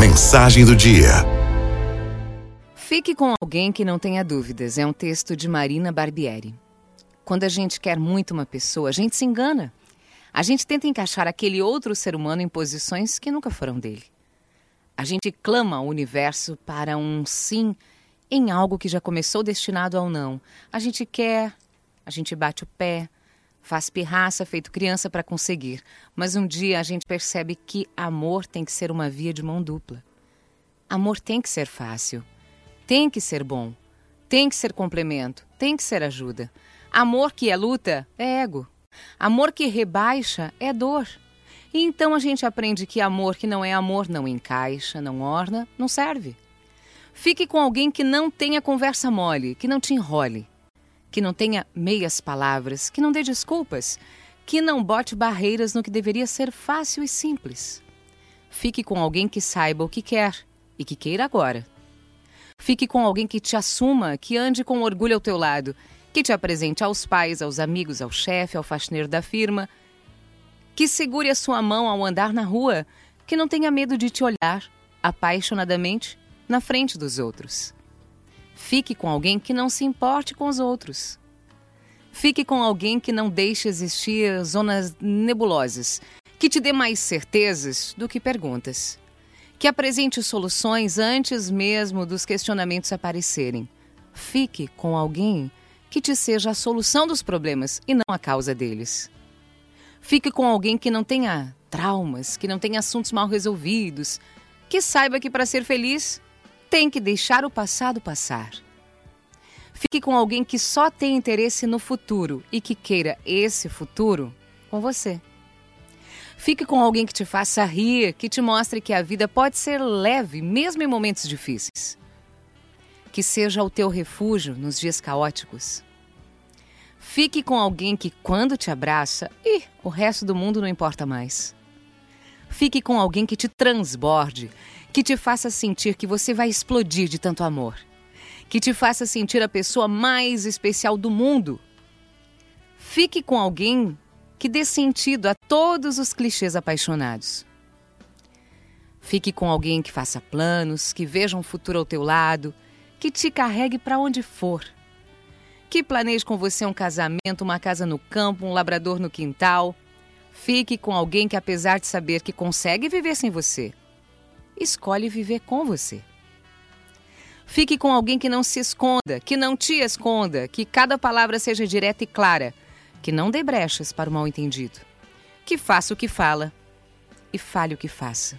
mensagem do dia. Fique com alguém que não tenha dúvidas. É um texto de Marina Barbieri. Quando a gente quer muito uma pessoa, a gente se engana. A gente tenta encaixar aquele outro ser humano em posições que nunca foram dele. A gente clama ao universo para um sim em algo que já começou destinado ao não. A gente quer, a gente bate o pé, faz pirraça feito criança para conseguir, mas um dia a gente percebe que amor tem que ser uma via de mão dupla. Amor tem que ser fácil, tem que ser bom, tem que ser complemento, tem que ser ajuda. Amor que é luta é ego. Amor que rebaixa é dor. E então a gente aprende que amor que não é amor não encaixa, não orna, não serve. Fique com alguém que não tenha conversa mole, que não te enrole que não tenha meias palavras, que não dê desculpas, que não bote barreiras no que deveria ser fácil e simples. Fique com alguém que saiba o que quer e que queira agora. Fique com alguém que te assuma, que ande com orgulho ao teu lado, que te apresente aos pais, aos amigos, ao chefe, ao faxineiro da firma, que segure a sua mão ao andar na rua, que não tenha medo de te olhar apaixonadamente na frente dos outros. Fique com alguém que não se importe com os outros. Fique com alguém que não deixe existir zonas nebulosas, que te dê mais certezas do que perguntas. Que apresente soluções antes mesmo dos questionamentos aparecerem. Fique com alguém que te seja a solução dos problemas e não a causa deles. Fique com alguém que não tenha traumas, que não tenha assuntos mal resolvidos, que saiba que para ser feliz tem que deixar o passado passar. Fique com alguém que só tem interesse no futuro e que queira esse futuro com você. Fique com alguém que te faça rir, que te mostre que a vida pode ser leve, mesmo em momentos difíceis. Que seja o teu refúgio nos dias caóticos. Fique com alguém que, quando te abraça, e o resto do mundo não importa mais. Fique com alguém que te transborde, que te faça sentir que você vai explodir de tanto amor, que te faça sentir a pessoa mais especial do mundo. Fique com alguém que dê sentido a todos os clichês apaixonados. Fique com alguém que faça planos, que veja um futuro ao teu lado, que te carregue para onde for. Que planeje com você um casamento, uma casa no campo, um labrador no quintal. Fique com alguém que, apesar de saber que consegue viver sem você, escolhe viver com você. Fique com alguém que não se esconda, que não te esconda, que cada palavra seja direta e clara, que não dê brechas para o mal-entendido, que faça o que fala e fale o que faça.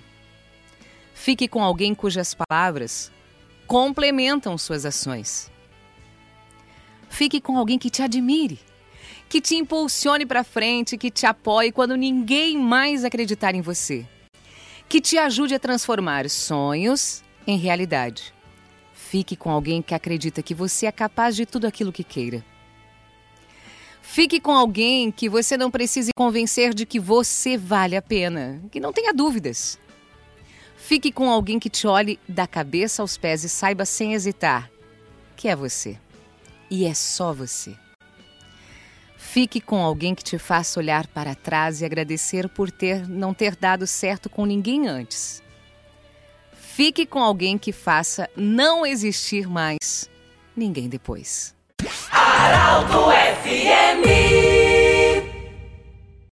Fique com alguém cujas palavras complementam suas ações. Fique com alguém que te admire, que te impulsione para frente, que te apoie quando ninguém mais acreditar em você que te ajude a transformar sonhos em realidade. Fique com alguém que acredita que você é capaz de tudo aquilo que queira. Fique com alguém que você não precise convencer de que você vale a pena, que não tenha dúvidas. Fique com alguém que te olhe da cabeça aos pés e saiba sem hesitar que é você. E é só você. Fique com alguém que te faça olhar para trás e agradecer por ter não ter dado certo com ninguém antes. Fique com alguém que faça não existir mais ninguém depois. Araldo FMI